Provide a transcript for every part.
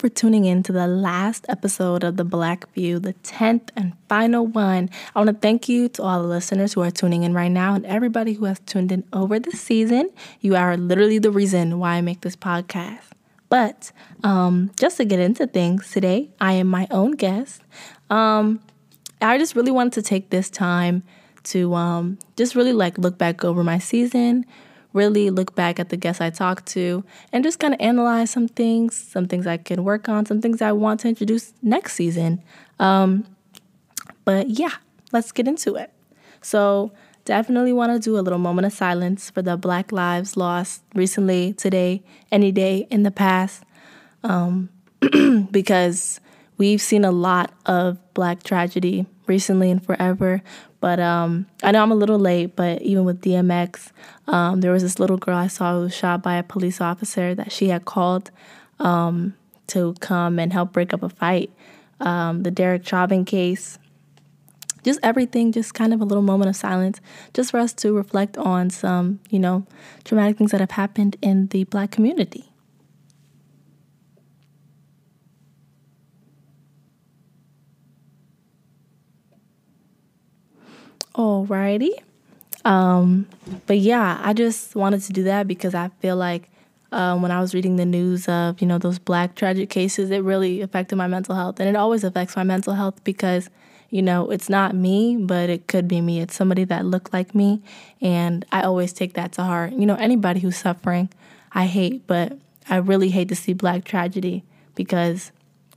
for tuning in to the last episode of The Black View, the 10th and final one. I want to thank you to all the listeners who are tuning in right now and everybody who has tuned in over the season. You are literally the reason why I make this podcast. But um, just to get into things today, I am my own guest. Um, I just really wanted to take this time to um, just really like look back over my season, really look back at the guests I talked to and just kind of analyze some things, some things I can work on, some things I want to introduce next season. Um, but yeah, let's get into it. So, definitely want to do a little moment of silence for the Black lives lost recently, today, any day in the past, um, because we've seen a lot of Black tragedy recently and forever. But um, I know I'm a little late, but even with DMX, um, there was this little girl I saw who was shot by a police officer that she had called um, to come and help break up a fight. Um, the Derek Chauvin case, just everything, just kind of a little moment of silence, just for us to reflect on some, you know, traumatic things that have happened in the black community. Alrighty. Um, but yeah, I just wanted to do that because I feel like um, when I was reading the news of you know those black tragic cases, it really affected my mental health, and it always affects my mental health because you know it's not me, but it could be me. It's somebody that looked like me, and I always take that to heart. You know, anybody who's suffering, I hate, but I really hate to see black tragedy because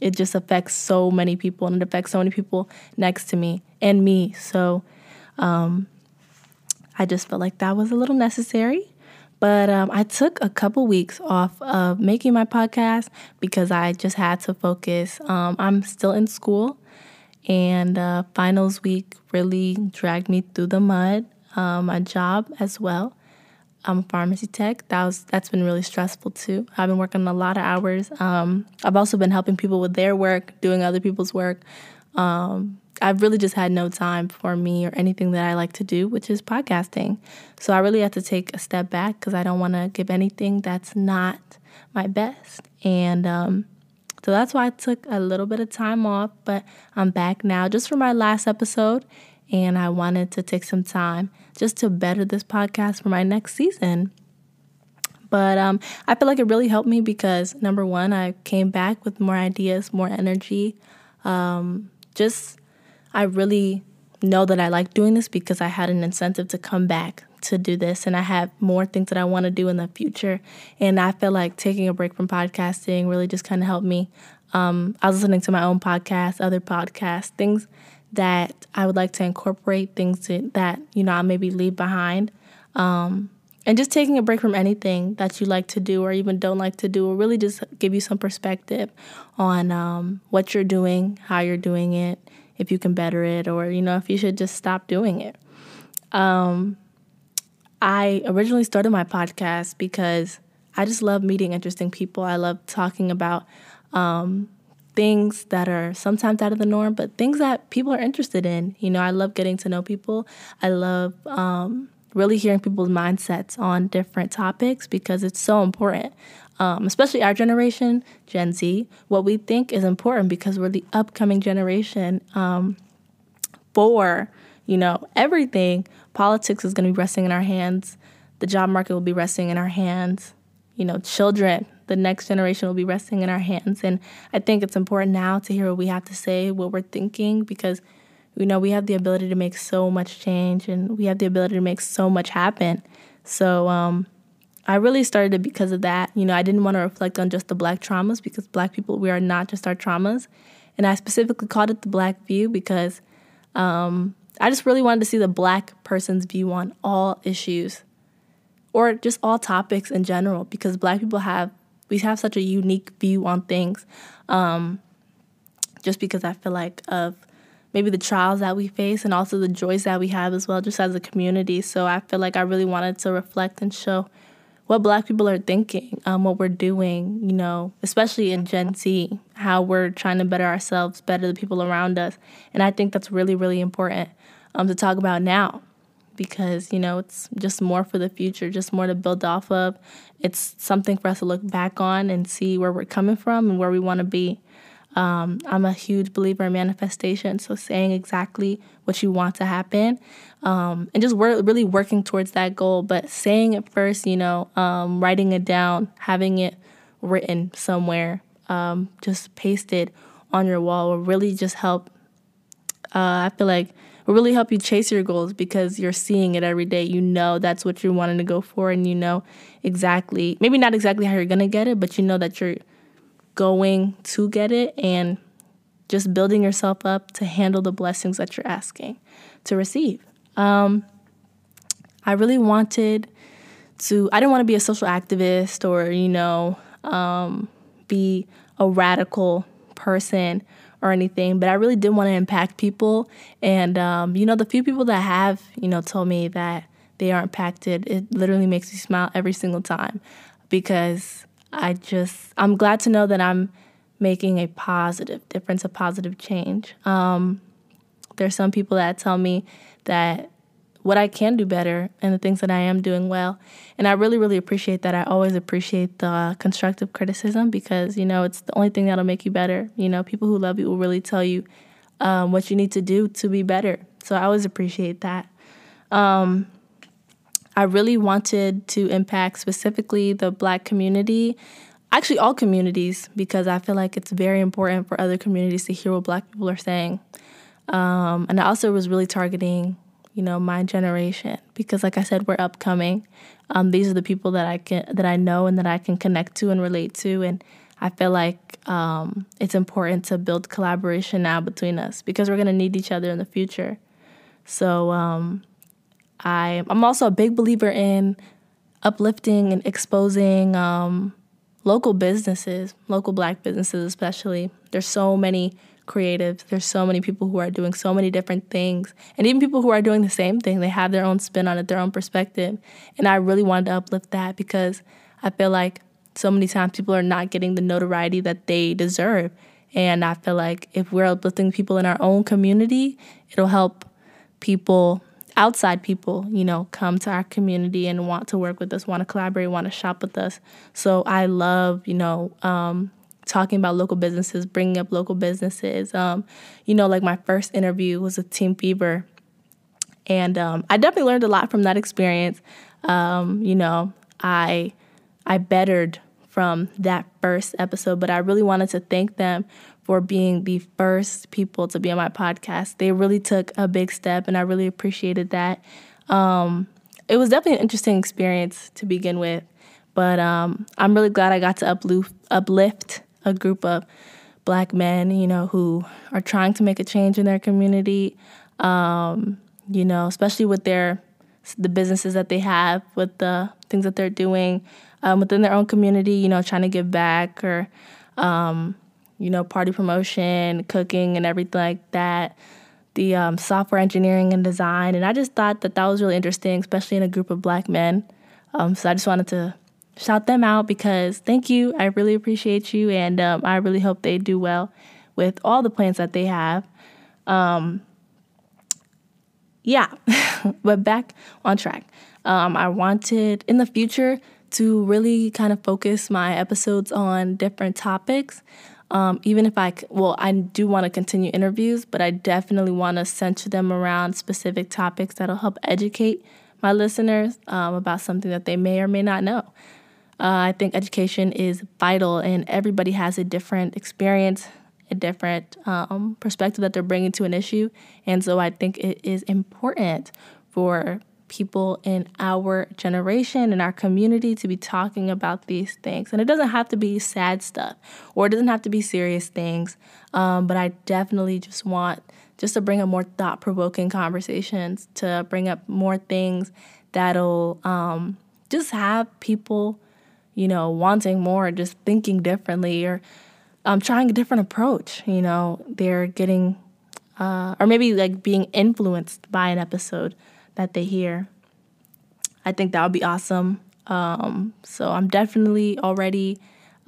it just affects so many people, and it affects so many people next to me and me. So um, I just felt like that was a little necessary. But um, I took a couple weeks off of making my podcast because I just had to focus. Um, I'm still in school, and uh, finals week really dragged me through the mud. Um, my job as well. I'm a pharmacy tech. That was that's been really stressful too. I've been working a lot of hours. Um, I've also been helping people with their work, doing other people's work. Um, I've really just had no time for me or anything that I like to do, which is podcasting. So I really have to take a step back because I don't want to give anything that's not my best. And um, so that's why I took a little bit of time off, but I'm back now just for my last episode. And I wanted to take some time just to better this podcast for my next season. But um, I feel like it really helped me because number one, I came back with more ideas, more energy, um, just I really know that I like doing this because I had an incentive to come back to do this and I have more things that I want to do in the future. And I feel like taking a break from podcasting really just kind of helped me. Um, I was listening to my own podcast, other podcasts, things that I would like to incorporate, things that, you know, I maybe leave behind. Um, and just taking a break from anything that you like to do or even don't like to do will really just give you some perspective on um, what you're doing, how you're doing it, if you can better it or you know if you should just stop doing it. Um, i originally started my podcast because i just love meeting interesting people. I love talking about um, things that are sometimes out of the norm but things that people are interested in. You know i love getting to know people. I love um, really hearing people's mindsets on different topics because it's so important um, especially our generation, Gen Z, what we think is important because we're the upcoming generation um, for, you know, everything. Politics is going to be resting in our hands. The job market will be resting in our hands. You know, children, the next generation will be resting in our hands. And I think it's important now to hear what we have to say, what we're thinking, because, you know, we have the ability to make so much change and we have the ability to make so much happen. So, um, I really started it because of that. You know, I didn't want to reflect on just the black traumas because black people, we are not just our traumas. And I specifically called it the black view because um, I just really wanted to see the black person's view on all issues or just all topics in general because black people have, we have such a unique view on things. Um, just because I feel like of maybe the trials that we face and also the joys that we have as well, just as a community. So I feel like I really wanted to reflect and show what black people are thinking, um, what we're doing, you know, especially in Gen Z, how we're trying to better ourselves, better the people around us. And I think that's really, really important um, to talk about now because, you know, it's just more for the future, just more to build off of. It's something for us to look back on and see where we're coming from and where we want to be. Um, I'm a huge believer in manifestation, so saying exactly what you want to happen um, and just wor- really working towards that goal. But saying it first, you know, um, writing it down, having it written somewhere, um, just pasted on your wall will really just help. Uh, I feel like will really help you chase your goals because you're seeing it every day. You know that's what you're wanting to go for, and you know exactly, maybe not exactly how you're going to get it, but you know that you're going to get it and just building yourself up to handle the blessings that you're asking to receive. Um, I really wanted to, I didn't want to be a social activist or, you know, um, be a radical person or anything, but I really did want to impact people. And, um, you know, the few people that have, you know, told me that they are impacted, it literally makes me smile every single time because I just, I'm glad to know that I'm making a positive difference, a positive change. Um, there's some people that tell me that what I can do better and the things that I am doing well. And I really, really appreciate that. I always appreciate the constructive criticism because, you know, it's the only thing that'll make you better. You know, people who love you will really tell you um, what you need to do to be better. So I always appreciate that. Um, I really wanted to impact specifically the black community, actually, all communities, because I feel like it's very important for other communities to hear what black people are saying. Um, and I also was really targeting you know my generation because like i said we're upcoming. Um, these are the people that i can that i know and that i can connect to and relate to. And i feel like um, it's important to build collaboration now between us because we're going to need each other in the future. So um, I, i'm also a big believer in uplifting and exposing um, local businesses local black businesses especially there's so many creatives. There's so many people who are doing so many different things, and even people who are doing the same thing. They have their own spin on it, their own perspective. And I really wanted to uplift that because I feel like so many times people are not getting the notoriety that they deserve. And I feel like if we're uplifting people in our own community, it'll help people outside people, you know, come to our community and want to work with us, want to collaborate, want to shop with us. So I love, you know, um, talking about local businesses, bringing up local businesses. Um, you know, like my first interview was with Team Fever, and um, I definitely learned a lot from that experience. Um, you know, I I bettered from that first episode, but I really wanted to thank them for being the first people to be on my podcast. They really took a big step, and I really appreciated that. Um, it was definitely an interesting experience to begin with, but um, I'm really glad I got to uplift, uplift a group of black men, you know, who are trying to make a change in their community, um, you know, especially with their the businesses that they have, with the things that they're doing um, within their own community, you know, trying to give back or, um, you know, party promotion, cooking, and everything like that. The um, software engineering and design, and I just thought that that was really interesting, especially in a group of black men. Um, so I just wanted to shout them out because thank you. I really appreciate you, and um, I really hope they do well with all the plans that they have. Um, yeah, but back on track. Um, I wanted in the future to really kind of focus my episodes on different topics. Um, even if I, well, I do want to continue interviews, but I definitely want to center them around specific topics that'll help educate my listeners um, about something that they may or may not know. Uh, I think education is vital, and everybody has a different experience, a different um, perspective that they're bringing to an issue. And so I think it is important for people in our generation and our community to be talking about these things. And it doesn't have to be sad stuff or it doesn't have to be serious things. Um, but I definitely just want just to bring up more thought provoking conversations, to bring up more things that'll um, just have people you know, wanting more, just thinking differently, or um, trying a different approach. You know, they're getting, uh, or maybe like being influenced by an episode that they hear. I think that would be awesome. Um, so I'm definitely already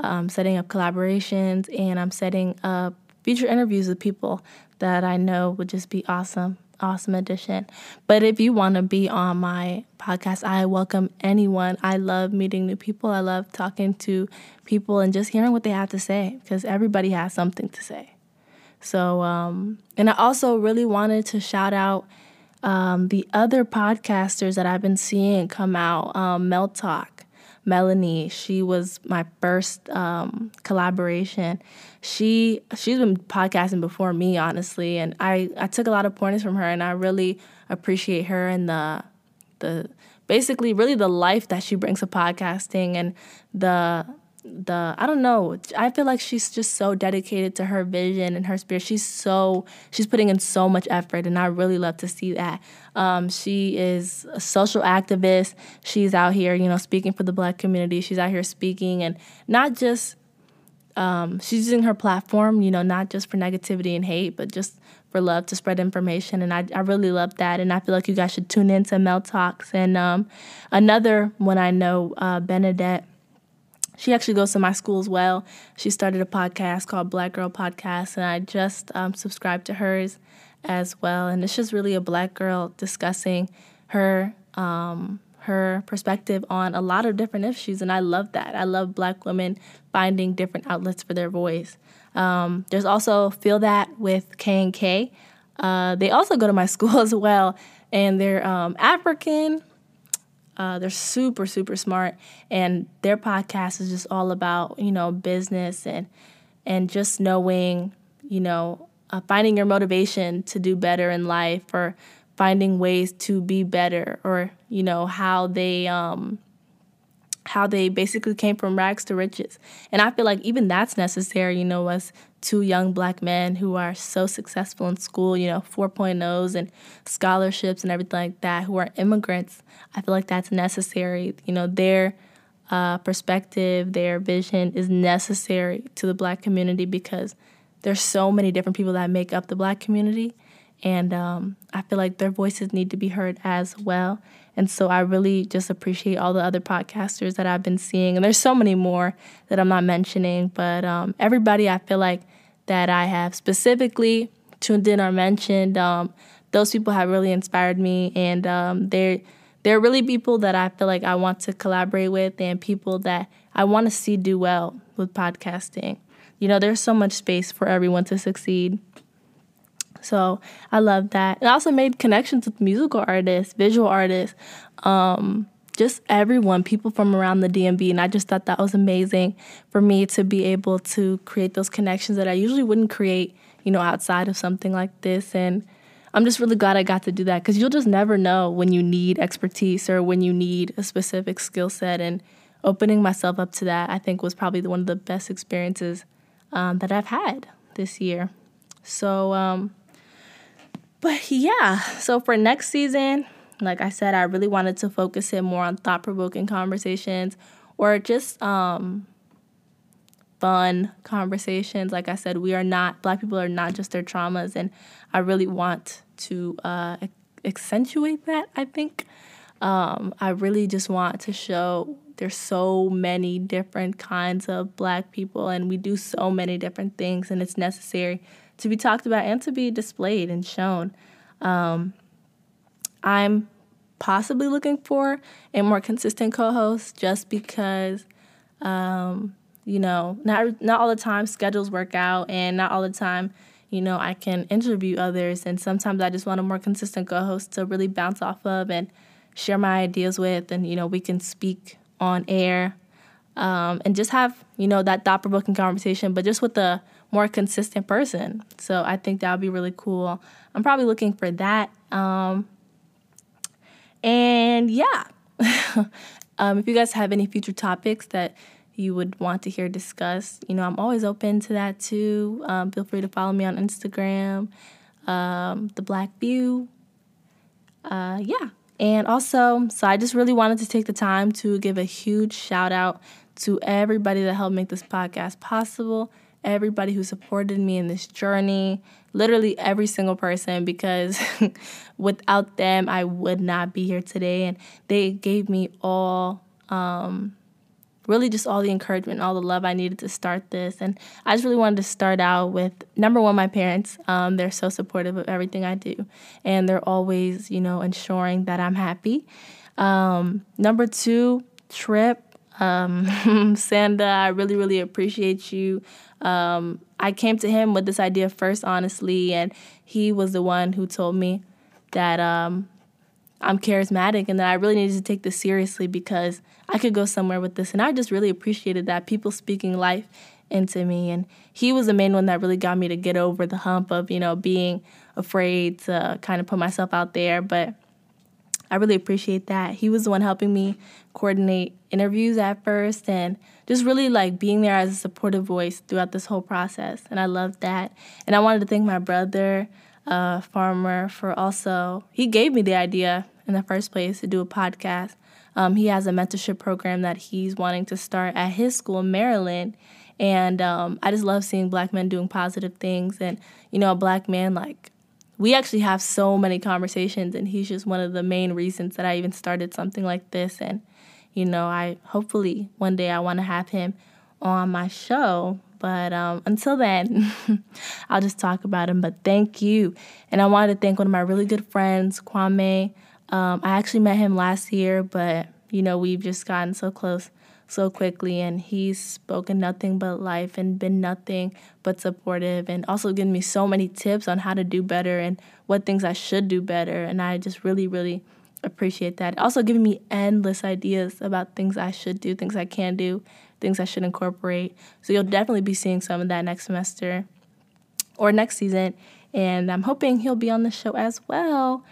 um, setting up collaborations and I'm setting up future interviews with people that I know would just be awesome. awesome addition. But if you want to be on my podcast, I welcome anyone. I love meeting new people. I love talking to people and just hearing what they have to say because everybody has something to say. So, um, and I also really wanted to shout out um, the other podcasters that I've been seeing come out. Um, Mel Talk, Melanie, she was my first um, collaboration. She she's been podcasting before me, honestly, and I I took a lot of pointers from her, and I really appreciate her and the the basically really the life that she brings to podcasting and the the I don't know. I feel like she's just so dedicated to her vision and her spirit. She's so she's putting in so much effort, and I really love to see that. Um, she is a social activist. She's out here, you know, speaking for the Black community. She's out here speaking, and not just um, she's using her platform, you know, not just for negativity and hate, but just for love to spread information. And I, I really love that. And I feel like you guys should tune in to Mel Talks. And um, another one I know, uh, Benedette she actually goes to my school as well. She started a podcast called Black Girl Podcast, and I just um, subscribed to hers as well. And it's just really a black girl discussing her um, her perspective on a lot of different issues, and I love that. I love black women finding different outlets for their voice. Um, there's also Feel That with K and K. Uh, they also go to my school as well, and they're um, African uh, they're super, super smart, and their podcast is just all about you know business and and just knowing you know uh, finding your motivation to do better in life or finding ways to be better or you know how they um, how they basically came from rags to riches. And I feel like even that's necessary, you know, as two young black men who are so successful in school, you know, 4.0s and scholarships and everything like that, who are immigrants. I feel like that's necessary. You know, their uh, perspective, their vision is necessary to the black community because there's so many different people that make up the black community. And um, I feel like their voices need to be heard as well. And so I really just appreciate all the other podcasters that I've been seeing. And there's so many more that I'm not mentioning, but um, everybody I feel like that I have specifically tuned in or mentioned, um, those people have really inspired me. And um, they're, they're really people that I feel like I want to collaborate with and people that I want to see do well with podcasting. You know, there's so much space for everyone to succeed. So I love that. And I also made connections with musical artists, visual artists, um, just everyone, people from around the DMV. And I just thought that was amazing for me to be able to create those connections that I usually wouldn't create, you know, outside of something like this. And I'm just really glad I got to do that because you'll just never know when you need expertise or when you need a specific skill set. And opening myself up to that, I think, was probably one of the best experiences um, that I've had this year. So, um, but yeah, so for next season, like I said, I really wanted to focus it more on thought provoking conversations or just um, fun conversations. Like I said, we are not, black people are not just their traumas. And I really want to uh, accentuate that, I think. Um, I really just want to show there's so many different kinds of black people and we do so many different things and it's necessary to be talked about and to be displayed and shown. Um, I'm possibly looking for a more consistent co-host just because um, you know not not all the time schedules work out and not all the time you know I can interview others and sometimes I just want a more consistent co-host to really bounce off of and share my ideas with and you know we can speak on air um, and just have you know that thought-provoking conversation but just with a more consistent person. So I think that would be really cool. I'm probably looking for that. Um, and yeah, um, if you guys have any future topics that you would want to hear discussed, you know, I'm always open to that too. Um, feel free to follow me on Instagram, um, The Black View. Uh, yeah. And also, so I just really wanted to take the time to give a huge shout out to everybody that helped make this podcast possible everybody who supported me in this journey, literally every single person, because without them, I would not be here today. And they gave me all, um, really just all the encouragement, all the love I needed to start this. And I just really wanted to start out with number one, my parents. Um, they're so supportive of everything I do, and they're always, you know, ensuring that I'm happy. Um, number two, Trip. Um, Sanda, I really, really appreciate you. Um, I came to him with this idea first, honestly, and he was the one who told me that um, I'm charismatic and that I really needed to take this seriously because I could go somewhere with this. And I just really appreciated that people speaking life into me. And he was the main one that really got me to get over the hump of, you know, being afraid to kind of put myself out there. But I really appreciate that. He was the one helping me coordinate interviews at first and just really like being there as a supportive voice throughout this whole process. And I loved that. And I wanted to thank my brother, uh, Farmer, for also, he gave me the idea in the first place to do a podcast. Um, he has a mentorship program that he's wanting to start at his school in Maryland. And um, I just love seeing black men doing positive things. And, you know, a black man, like, we actually have so many conversations, and he's just one of the main reasons that I even started something like this. And, you know, I hopefully one day I want to have him on my show. But um, until then, I'll just talk about him. But thank you. And I wanted to thank one of my really good friends, Kwame. Um, I actually met him last year, but you know, we've just gotten so close so quickly and he's spoken nothing but life and been nothing but supportive and also given me so many tips on how to do better and what things I should do better and I just really really appreciate that. Also giving me endless ideas about things I should do, things I can do, things I should incorporate. So you'll definitely be seeing some of that next semester or next season and I'm hoping he'll be on the show as well.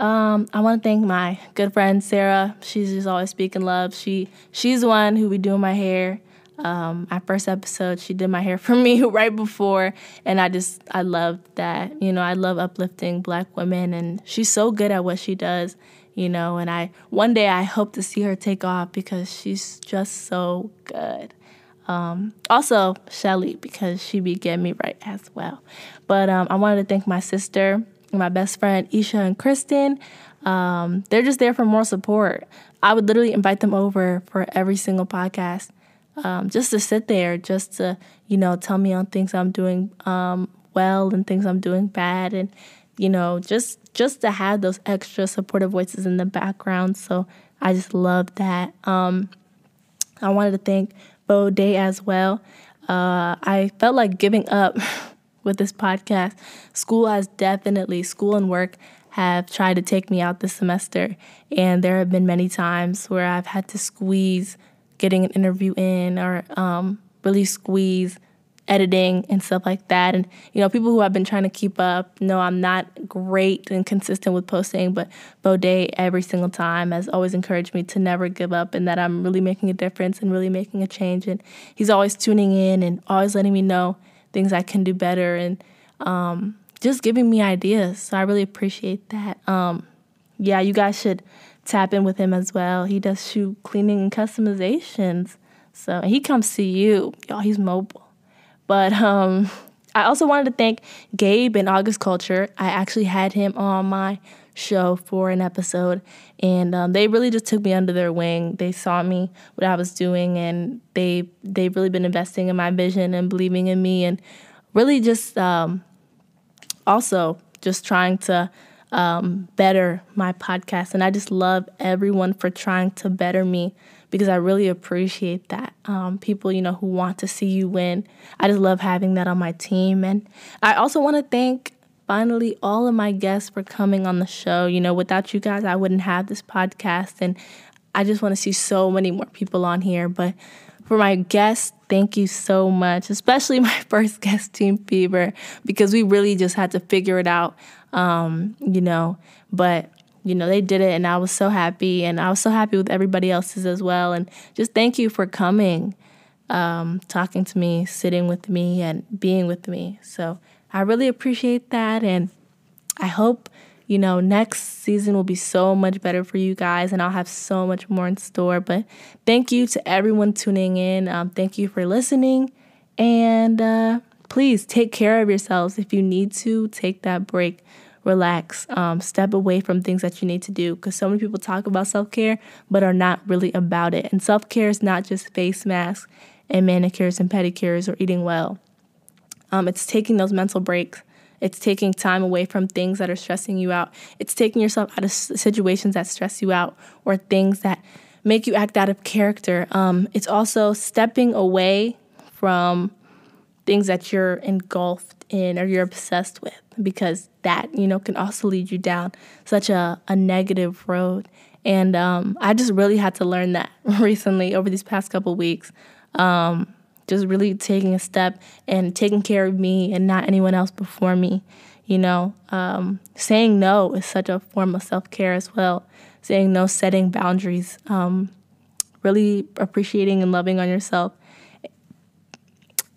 Um, I want to thank my good friend Sarah. She's just always speaking love. She she's the one who be doing my hair. Um, my first episode, she did my hair for me right before, and I just I love that. You know, I love uplifting Black women, and she's so good at what she does. You know, and I one day I hope to see her take off because she's just so good. Um, also, Shelly because she be getting me right as well. But um, I wanted to thank my sister my best friend Isha and Kristen. Um, they're just there for more support. I would literally invite them over for every single podcast, um, just to sit there, just to you know tell me on things I'm doing um, well and things I'm doing bad, and you know just just to have those extra supportive voices in the background. So I just love that. Um, I wanted to thank Bo Day as well. Uh, I felt like giving up with this podcast. School has definitely, school and work have tried to take me out this semester. And there have been many times where I've had to squeeze getting an interview in or um, really squeeze editing and stuff like that. And, you know, people who have been trying to keep up know I'm not great and consistent with posting, but Baudet every single time has always encouraged me to never give up and that I'm really making a difference and really making a change. And he's always tuning in and always letting me know things I can do better and um, just giving me ideas. So I really appreciate that. Um, yeah, you guys should tap in with him as well. He does shoe cleaning and customizations. So he comes to you. Y'all, he's mobile. But um, I also wanted to thank Gabe and August Culture. I actually had him on my show for an episode, and um, they really just took me under their wing. They saw me what I was doing, and they they've really been investing in my vision and believing in me, and really just um, also just trying to um, better my podcast. And I just love everyone for trying to better me because I really appreciate that. Um, people, you know, who want to see you win. I just love having that on my team. And I also want to thank finally all of my guests for coming on the show. You know, without you guys, I wouldn't have this podcast. And I just want to see so many more people on here. But for my guests, thank you so much, especially my first guest, Team Fever, because we really just had to figure it out, um, you know. But, you know, they did it, and I was so happy, and I was so happy with everybody else's as well. And just thank you for coming, um, talking to me, sitting with me, and being with me. So, I really appreciate that. And I hope, you know, next season will be so much better for you guys and I'll have so much more in store. But thank you to everyone tuning in. Um, thank you for listening. And uh, please take care of yourselves. If you need to, take that break. relax, um, step away from things that you need to do. Because so many people talk about self care, but are not really about it. And self care is not just face masks and manicures and pedicures or eating well. Um, it's taking those mental breaks. It's taking time away from things that are stressing you out. It's taking yourself out of situations that stress you out or things that make you act out of character. Um, it's also stepping away from things that you're engulfed in or you're obsessed with because that you know can also lead you down such a, a negative road and um, i just really had to learn that recently over these past couple weeks um, just really taking a step and taking care of me and not anyone else before me you know? Um, saying no is such a form of self-care as well. Saying no setting boundaries um, really appreciating and loving on yourself.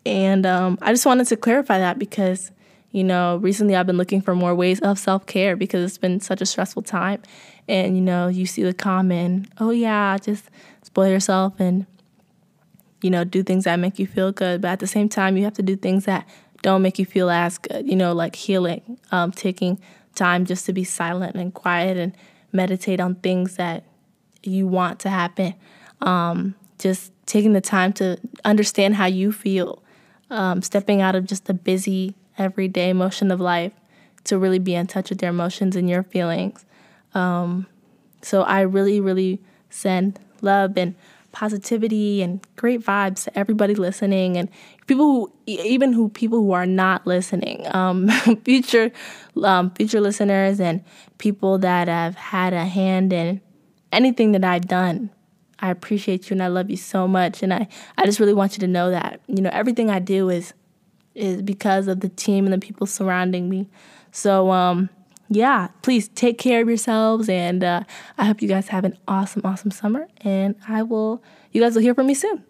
And um, I just wanted to clarify that because, you know, recently I've been looking for more ways of self care because it's been such a stressful time. And, you know, you see the common, oh, yeah, just spoil yourself and, you know, do things that make you feel good. But at the same time, you have to do things that don't make you feel as good, you know, like healing, um, taking time just to be silent and quiet and meditate on things that you want to happen. Um, just taking the time to understand how you feel um, stepping out of just the busy, everyday motion of life to really be in touch with your emotions and your feelings. Um, so I really, really send love and positivity and great vibes to everybody listening and people who even who people who are not listening um, future um, future listeners and people that have had a hand in anything that I've done I appreciate you and I love you so much. And I, I just really want you to know that, you know, everything I do is is because of the team and the people surrounding me. So um yeah, please take care of yourselves and uh, I hope you guys have an awesome, awesome summer and I will you guys will hear from me soon.